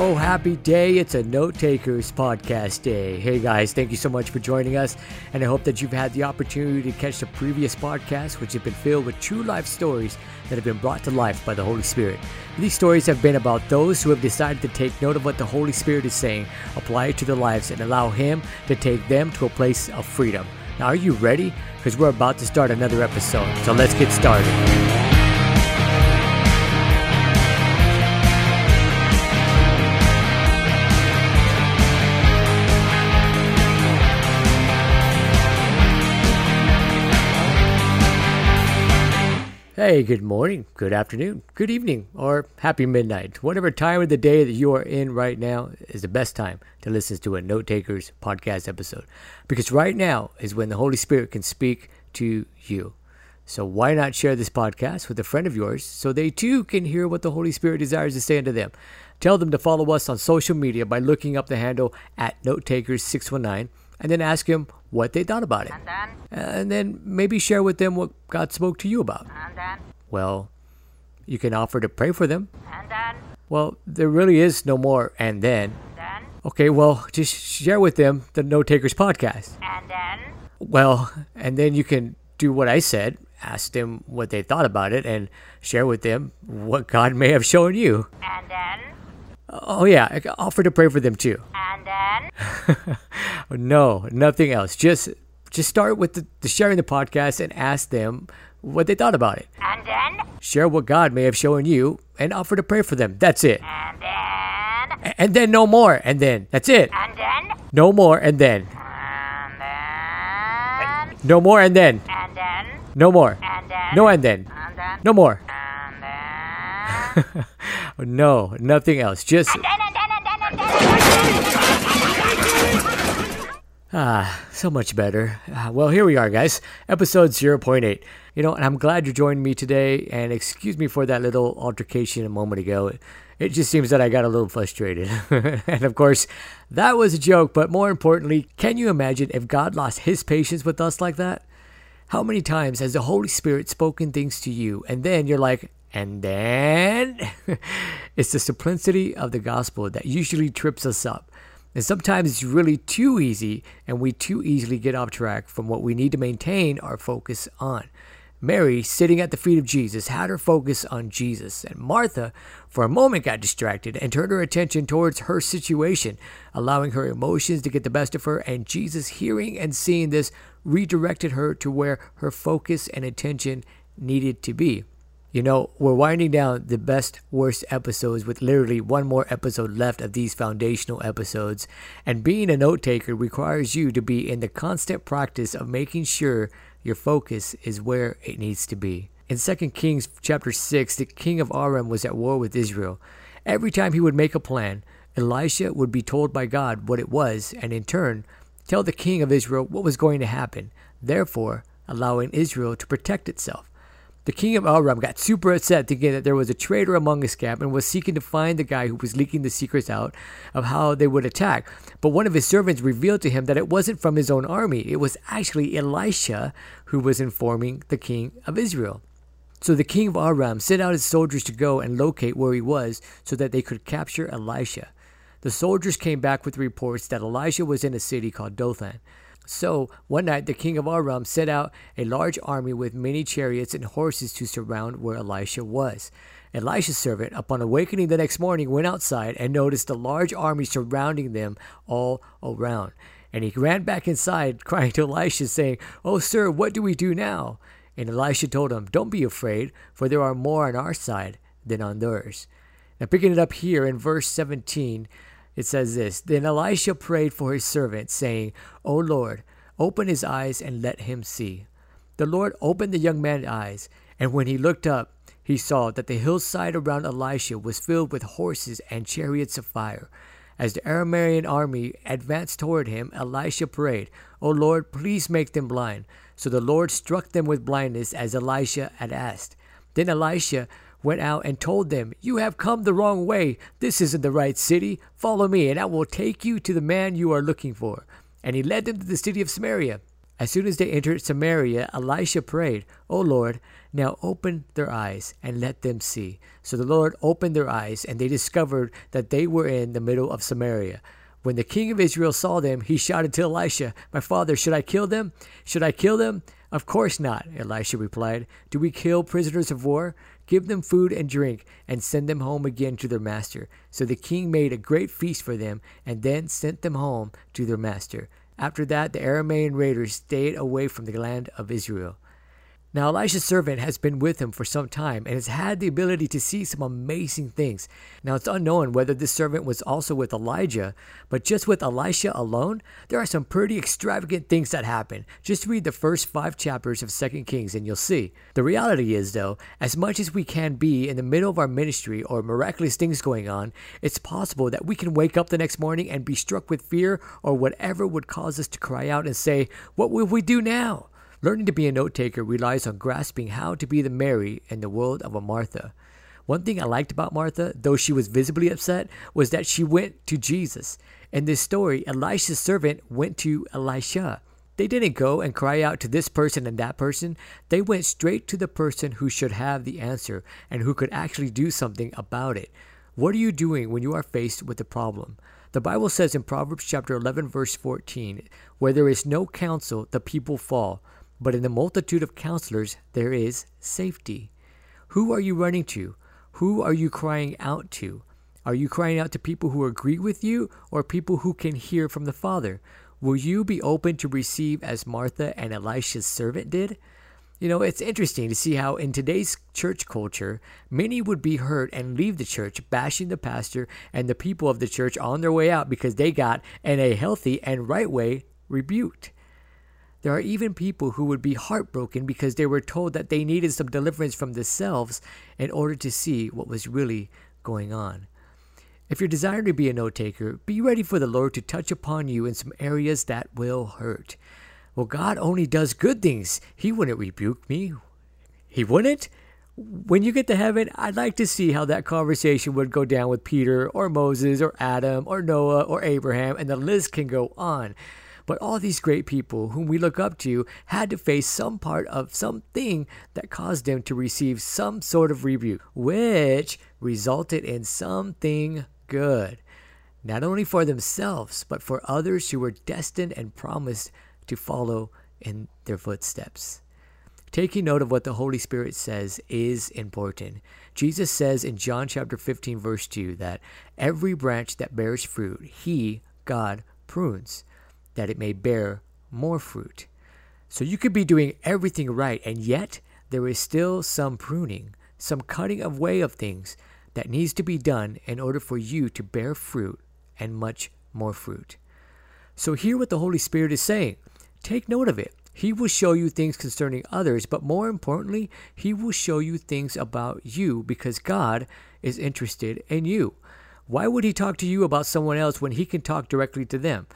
Oh, happy day. It's a Note Takers podcast day. Hey guys, thank you so much for joining us. And I hope that you've had the opportunity to catch the previous podcasts, which have been filled with true life stories that have been brought to life by the Holy Spirit. These stories have been about those who have decided to take note of what the Holy Spirit is saying, apply it to their lives, and allow Him to take them to a place of freedom. Now, are you ready? Because we're about to start another episode. So let's get started. Hey, good morning, good afternoon, good evening, or happy midnight. Whatever time of the day that you are in right now is the best time to listen to a Note Takers podcast episode. Because right now is when the Holy Spirit can speak to you. So why not share this podcast with a friend of yours so they too can hear what the Holy Spirit desires to say unto them? Tell them to follow us on social media by looking up the handle at Note Takers 619 and then ask them what they thought about it. And then? And then maybe share with them what God spoke to you about. Uh-huh. Well, you can offer to pray for them. And then? Well, there really is no more and then. Then? Okay, well, just share with them the Note Takers podcast. And then? Well, and then you can do what I said ask them what they thought about it and share with them what God may have shown you. And then? Oh, yeah, I offer to pray for them too. And then? no, nothing else. Just just start with the, the sharing the podcast and ask them what they thought about it. And then? Share what God may have shown you and offer to pray for them. That's it. And then? A- And then no more. And then that's it. And then? No more. And then And then? no more. And then And then? no more. And then? No and then And then? no more. And then? No, nothing else. Just And then, and then, and then, and then? ah, so much better. Ah, well, here we are, guys. Episode 0.8. You know, and I'm glad you joined me today. And excuse me for that little altercation a moment ago. It just seems that I got a little frustrated. and of course, that was a joke. But more importantly, can you imagine if God lost his patience with us like that? How many times has the Holy Spirit spoken things to you and then you're like, and then? it's the simplicity of the gospel that usually trips us up. And sometimes it's really too easy and we too easily get off track from what we need to maintain our focus on. Mary, sitting at the feet of Jesus, had her focus on Jesus, and Martha, for a moment, got distracted and turned her attention towards her situation, allowing her emotions to get the best of her. And Jesus, hearing and seeing this, redirected her to where her focus and attention needed to be. You know, we're winding down the best, worst episodes with literally one more episode left of these foundational episodes. And being a note taker requires you to be in the constant practice of making sure your focus is where it needs to be. In 2 Kings chapter 6, the king of Aram was at war with Israel. Every time he would make a plan, Elisha would be told by God what it was, and in turn, tell the king of Israel what was going to happen, therefore, allowing Israel to protect itself. The king of Aram got super upset thinking that there was a traitor among his camp and was seeking to find the guy who was leaking the secrets out of how they would attack. But one of his servants revealed to him that it wasn't from his own army, it was actually Elisha who was informing the king of Israel. So the king of Aram sent out his soldiers to go and locate where he was so that they could capture Elisha. The soldiers came back with reports that Elisha was in a city called Dothan. So one night the king of Aram sent out a large army with many chariots and horses to surround where Elisha was. Elisha's servant, upon awakening the next morning, went outside and noticed a large army surrounding them all around. And he ran back inside, crying to Elisha, saying, Oh, sir, what do we do now? And Elisha told him, Don't be afraid, for there are more on our side than on theirs. Now, picking it up here in verse 17, it says this Then Elisha prayed for his servant, saying, O Lord, open his eyes and let him see. The Lord opened the young man's eyes, and when he looked up, he saw that the hillside around Elisha was filled with horses and chariots of fire. As the Aramean army advanced toward him, Elisha prayed, O Lord, please make them blind. So the Lord struck them with blindness as Elisha had asked. Then Elisha went out and told them, You have come the wrong way. This isn't the right city. Follow me, and I will take you to the man you are looking for. And he led them to the city of Samaria. As soon as they entered Samaria, Elisha prayed, O Lord, now open their eyes and let them see. So the Lord opened their eyes, and they discovered that they were in the middle of Samaria. When the king of Israel saw them, he shouted to Elisha, My father, should I kill them? Should I kill them? Of course not, Elisha replied. Do we kill prisoners of war? Give them food and drink, and send them home again to their master. So the king made a great feast for them, and then sent them home to their master. After that, the Aramean raiders stayed away from the land of Israel. Now, Elisha's servant has been with him for some time and has had the ability to see some amazing things. Now, it's unknown whether this servant was also with Elijah, but just with Elisha alone, there are some pretty extravagant things that happen. Just read the first five chapters of 2 Kings and you'll see. The reality is, though, as much as we can be in the middle of our ministry or miraculous things going on, it's possible that we can wake up the next morning and be struck with fear or whatever would cause us to cry out and say, What will we do now? Learning to be a note taker relies on grasping how to be the Mary in the world of a Martha. One thing I liked about Martha, though she was visibly upset, was that she went to Jesus. In this story, Elisha's servant went to Elisha. They didn't go and cry out to this person and that person. They went straight to the person who should have the answer and who could actually do something about it. What are you doing when you are faced with a problem? The Bible says in Proverbs chapter 11 verse 14, where there is no counsel, the people fall. But in the multitude of counselors there is safety. Who are you running to? Who are you crying out to? Are you crying out to people who agree with you or people who can hear from the Father? Will you be open to receive as Martha and Elisha's servant did? You know, it's interesting to see how in today's church culture, many would be hurt and leave the church, bashing the pastor and the people of the church on their way out because they got, in a healthy and right way, rebuked. There are even people who would be heartbroken because they were told that they needed some deliverance from themselves in order to see what was really going on. If you're desiring to be a note taker, be ready for the Lord to touch upon you in some areas that will hurt. Well, God only does good things. He wouldn't rebuke me. He wouldn't? When you get to heaven, I'd like to see how that conversation would go down with Peter or Moses or Adam or Noah or Abraham, and the list can go on. But all these great people whom we look up to had to face some part of something that caused them to receive some sort of rebuke, which resulted in something good, not only for themselves, but for others who were destined and promised to follow in their footsteps. Taking note of what the Holy Spirit says is important. Jesus says in John chapter 15 verse 2 that every branch that bears fruit, he, God, prunes that it may bear more fruit. So you could be doing everything right, and yet there is still some pruning, some cutting away of things that needs to be done in order for you to bear fruit and much more fruit. So hear what the Holy Spirit is saying. Take note of it. He will show you things concerning others, but more importantly, He will show you things about you because God is interested in you. Why would He talk to you about someone else when He can talk directly to them?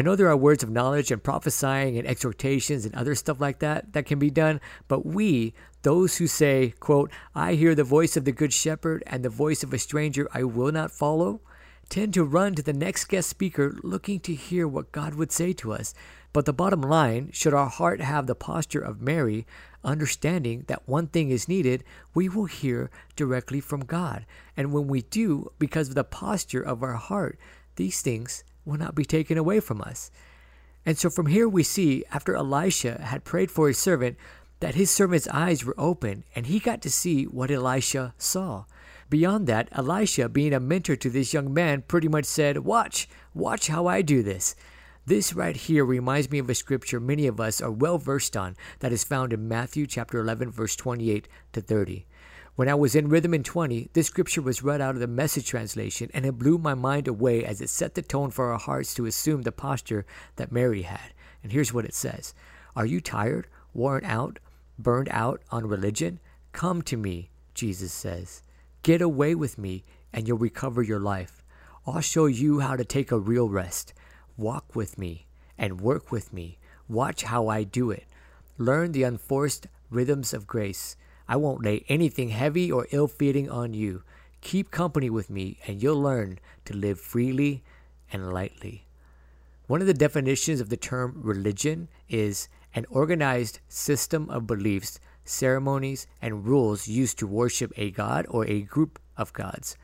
I know there are words of knowledge and prophesying and exhortations and other stuff like that that can be done, but we, those who say, quote, I hear the voice of the good shepherd and the voice of a stranger I will not follow, tend to run to the next guest speaker looking to hear what God would say to us. But the bottom line, should our heart have the posture of Mary, understanding that one thing is needed, we will hear directly from God. And when we do, because of the posture of our heart, these things will not be taken away from us. And so from here we see, after Elisha had prayed for his servant, that his servant's eyes were open and he got to see what Elisha saw. Beyond that, Elisha, being a mentor to this young man, pretty much said, Watch, watch how I do this. This right here reminds me of a scripture many of us are well versed on that is found in Matthew chapter 11 verse 28 to 30. When I was in Rhythm in 20, this scripture was read out of the message translation, and it blew my mind away as it set the tone for our hearts to assume the posture that Mary had. And here's what it says Are you tired, worn out, burned out on religion? Come to me, Jesus says. Get away with me, and you'll recover your life. I'll show you how to take a real rest. Walk with me and work with me. Watch how I do it. Learn the unforced rhythms of grace. I won't lay anything heavy or ill fitting on you. Keep company with me, and you'll learn to live freely and lightly. One of the definitions of the term religion is an organized system of beliefs, ceremonies, and rules used to worship a god or a group of gods.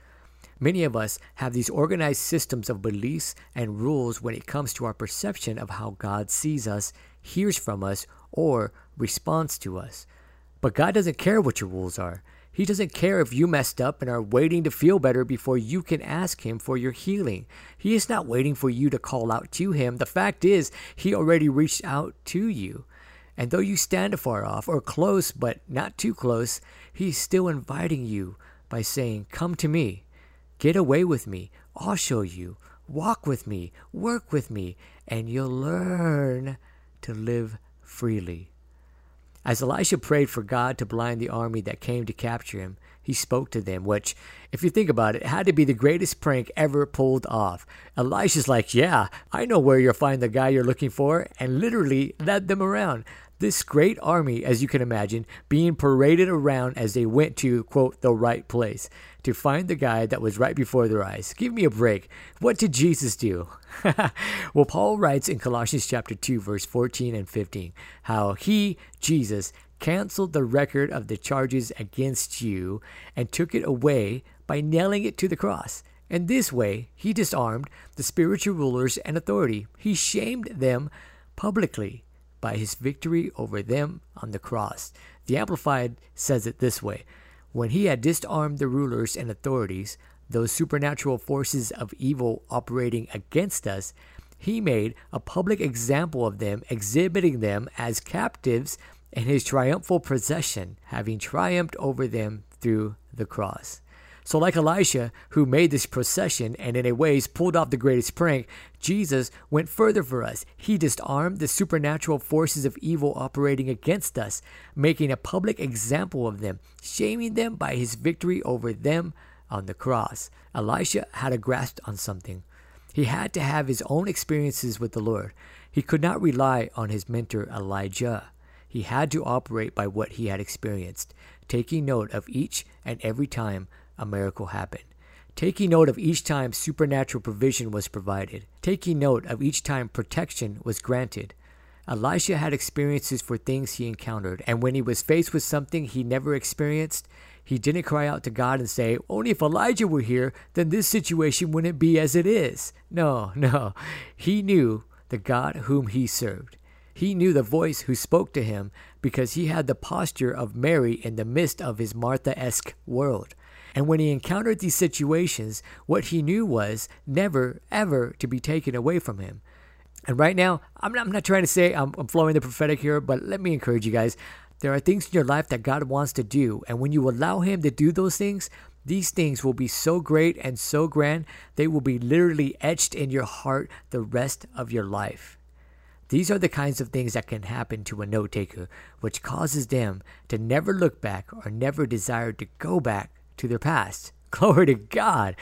Many of us have these organized systems of beliefs and rules when it comes to our perception of how God sees us, hears from us, or responds to us. But God doesn't care what your rules are. He doesn't care if you messed up and are waiting to feel better before you can ask Him for your healing. He is not waiting for you to call out to Him. The fact is, He already reached out to you. And though you stand afar off or close but not too close, He's still inviting you by saying, Come to me. Get away with me. I'll show you. Walk with me. Work with me. And you'll learn to live freely. As Elisha prayed for God to blind the army that came to capture him, he spoke to them, which, if you think about it, had to be the greatest prank ever pulled off. Elisha's like, Yeah, I know where you'll find the guy you're looking for, and literally led them around. This great army, as you can imagine, being paraded around as they went to, quote, the right place to find the guy that was right before their eyes. Give me a break. What did Jesus do? well, Paul writes in Colossians chapter 2, verse 14 and 15, how he, Jesus, canceled the record of the charges against you and took it away by nailing it to the cross. And this way, he disarmed the spiritual rulers and authority. He shamed them publicly by his victory over them on the cross. The Amplified says it this way When he had disarmed the rulers and authorities, those supernatural forces of evil operating against us, he made a public example of them, exhibiting them as captives in his triumphal procession, having triumphed over them through the cross. So, like Elisha, who made this procession and in a ways pulled off the greatest prank, Jesus went further for us. He disarmed the supernatural forces of evil operating against us, making a public example of them, shaming them by his victory over them on the cross. Elisha had a grasp on something. He had to have his own experiences with the Lord. He could not rely on his mentor Elijah. He had to operate by what he had experienced, taking note of each and every time a miracle happened. Taking note of each time supernatural provision was provided. Taking note of each time protection was granted. Elisha had experiences for things he encountered, and when he was faced with something he never experienced, he didn't cry out to God and say, Only if Elijah were here, then this situation wouldn't be as it is. No, no. He knew the God whom he served. He knew the voice who spoke to him because he had the posture of Mary in the midst of his Martha esque world. And when he encountered these situations, what he knew was never, ever to be taken away from him. And right now, I'm not, I'm not trying to say I'm, I'm flowing the prophetic here, but let me encourage you guys. There are things in your life that God wants to do. And when you allow Him to do those things, these things will be so great and so grand, they will be literally etched in your heart the rest of your life. These are the kinds of things that can happen to a note taker, which causes them to never look back or never desire to go back to their past. Glory to God.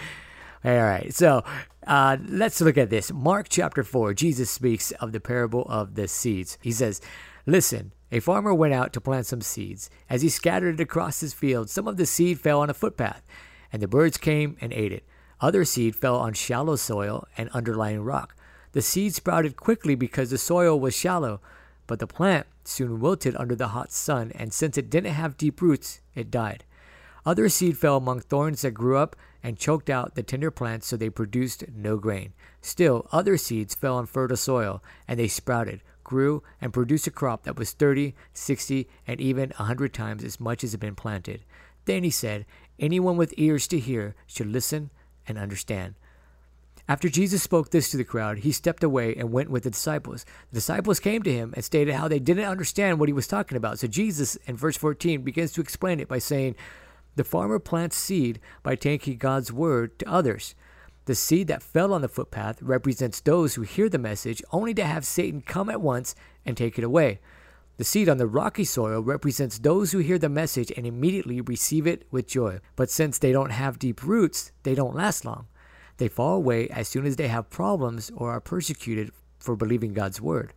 All right, so uh, let's look at this. Mark chapter 4, Jesus speaks of the parable of the seeds. He says, Listen, a farmer went out to plant some seeds. As he scattered it across his field, some of the seed fell on a footpath, and the birds came and ate it. Other seed fell on shallow soil and underlying rock. The seed sprouted quickly because the soil was shallow, but the plant soon wilted under the hot sun, and since it didn't have deep roots, it died. Other seed fell among thorns that grew up and choked out the tender plants so they produced no grain. Still, other seeds fell on fertile soil, and they sprouted, grew, and produced a crop that was 30, 60, and even a 100 times as much as had been planted. Then he said, Anyone with ears to hear should listen and understand. After Jesus spoke this to the crowd, he stepped away and went with the disciples. The disciples came to him and stated how they didn't understand what he was talking about. So Jesus, in verse 14, begins to explain it by saying, the farmer plants seed by taking God's word to others. The seed that fell on the footpath represents those who hear the message only to have Satan come at once and take it away. The seed on the rocky soil represents those who hear the message and immediately receive it with joy. But since they don't have deep roots, they don't last long. They fall away as soon as they have problems or are persecuted for believing God's word.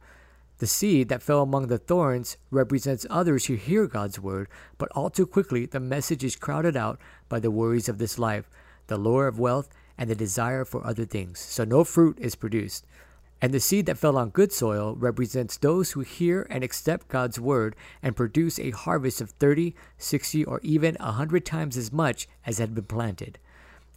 The seed that fell among the thorns represents others who hear God's word, but all too quickly the message is crowded out by the worries of this life, the lure of wealth, and the desire for other things. So no fruit is produced. And the seed that fell on good soil represents those who hear and accept God's word and produce a harvest of 30, 60, or even a 100 times as much as had been planted.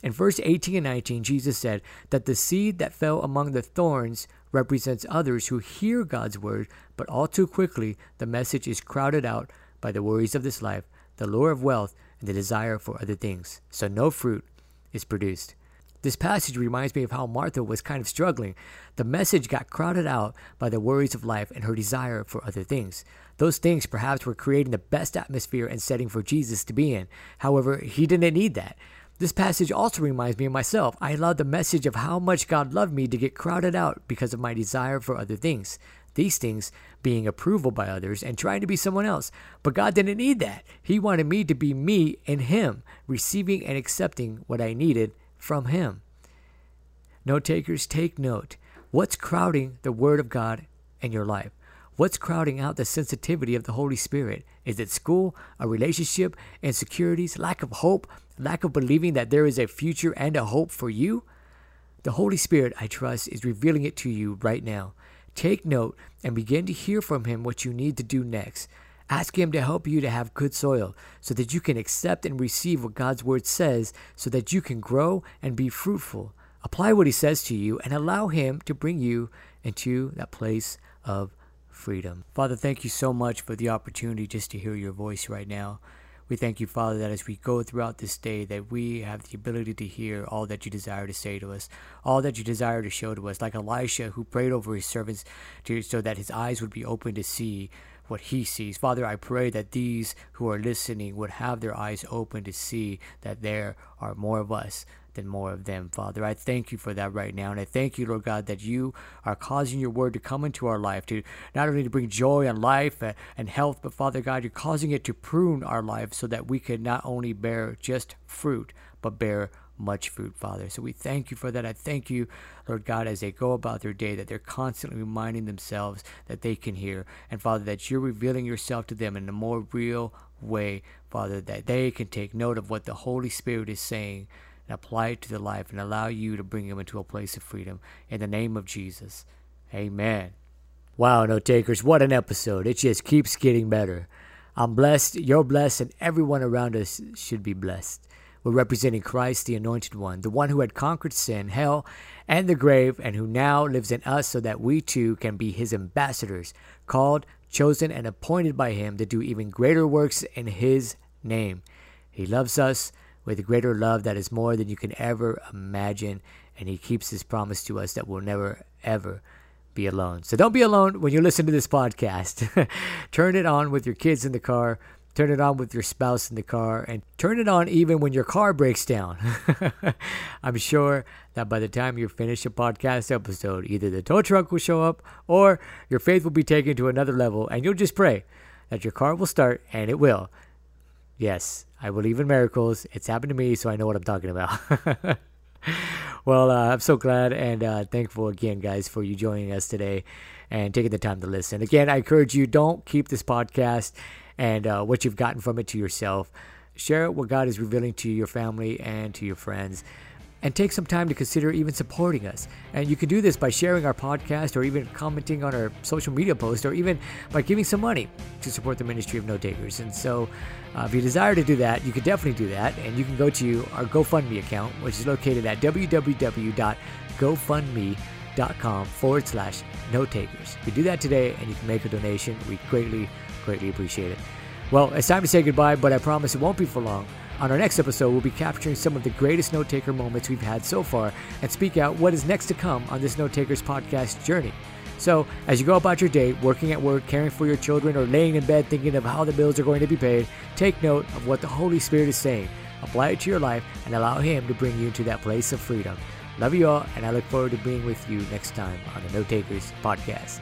In verse 18 and 19, Jesus said that the seed that fell among the thorns represents others who hear God's word, but all too quickly the message is crowded out by the worries of this life, the lure of wealth, and the desire for other things. So no fruit is produced. This passage reminds me of how Martha was kind of struggling. The message got crowded out by the worries of life and her desire for other things. Those things perhaps were creating the best atmosphere and setting for Jesus to be in. However, he didn't need that. This passage also reminds me of myself. I allowed the message of how much God loved me to get crowded out because of my desire for other things. These things being approval by others and trying to be someone else. But God didn't need that. He wanted me to be me and Him, receiving and accepting what I needed from Him. Note takers, take note. What's crowding the Word of God in your life? What's crowding out the sensitivity of the Holy Spirit? Is it school, a relationship, insecurities, lack of hope, lack of believing that there is a future and a hope for you? The Holy Spirit, I trust, is revealing it to you right now. Take note and begin to hear from Him what you need to do next. Ask Him to help you to have good soil so that you can accept and receive what God's Word says so that you can grow and be fruitful. Apply what He says to you and allow Him to bring you into that place of freedom. Father, thank you so much for the opportunity just to hear your voice right now. We thank you, Father, that as we go throughout this day, that we have the ability to hear all that you desire to say to us, all that you desire to show to us, like Elisha who prayed over his servants to, so that his eyes would be open to see what he sees. Father, I pray that these who are listening would have their eyes open to see that there are more of us than more of them, Father. I thank you for that right now. And I thank you, Lord God, that you are causing your word to come into our life, to not only to bring joy and life uh, and health, but Father God, you're causing it to prune our life so that we can not only bear just fruit, but bear much fruit, Father. So we thank you for that. I thank you, Lord God, as they go about their day, that they're constantly reminding themselves that they can hear. And Father, that you're revealing yourself to them in a more real way, Father, that they can take note of what the Holy Spirit is saying and apply it to their life and allow you to bring them into a place of freedom. In the name of Jesus. Amen. Wow, note takers, what an episode. It just keeps getting better. I'm blessed, you're blessed, and everyone around us should be blessed. We're representing Christ, the Anointed One, the one who had conquered sin, hell, and the grave, and who now lives in us so that we too can be his ambassadors, called, chosen, and appointed by him to do even greater works in his name. He loves us with a greater love that is more than you can ever imagine. And He keeps His promise to us that we'll never, ever be alone. So don't be alone when you listen to this podcast. turn it on with your kids in the car, turn it on with your spouse in the car, and turn it on even when your car breaks down. I'm sure that by the time you finish a podcast episode, either the tow truck will show up or your faith will be taken to another level, and you'll just pray that your car will start, and it will. Yes, I believe in miracles. It's happened to me, so I know what I'm talking about. well, uh, I'm so glad and uh, thankful again, guys, for you joining us today and taking the time to listen. Again, I encourage you don't keep this podcast and uh, what you've gotten from it to yourself. Share what God is revealing to your family and to your friends and take some time to consider even supporting us. And you can do this by sharing our podcast or even commenting on our social media post or even by giving some money to support the ministry of Note Takers. And so, uh, if you desire to do that, you can definitely do that. And you can go to our GoFundMe account, which is located at www.gofundme.com forward slash note takers. If you do that today and you can make a donation. We greatly, greatly appreciate it. Well, it's time to say goodbye, but I promise it won't be for long. On our next episode, we'll be capturing some of the greatest note taker moments we've had so far and speak out what is next to come on this Note Takers podcast journey. So, as you go about your day, working at work, caring for your children, or laying in bed thinking of how the bills are going to be paid, take note of what the Holy Spirit is saying. Apply it to your life and allow Him to bring you to that place of freedom. Love you all, and I look forward to being with you next time on the Note Takers podcast.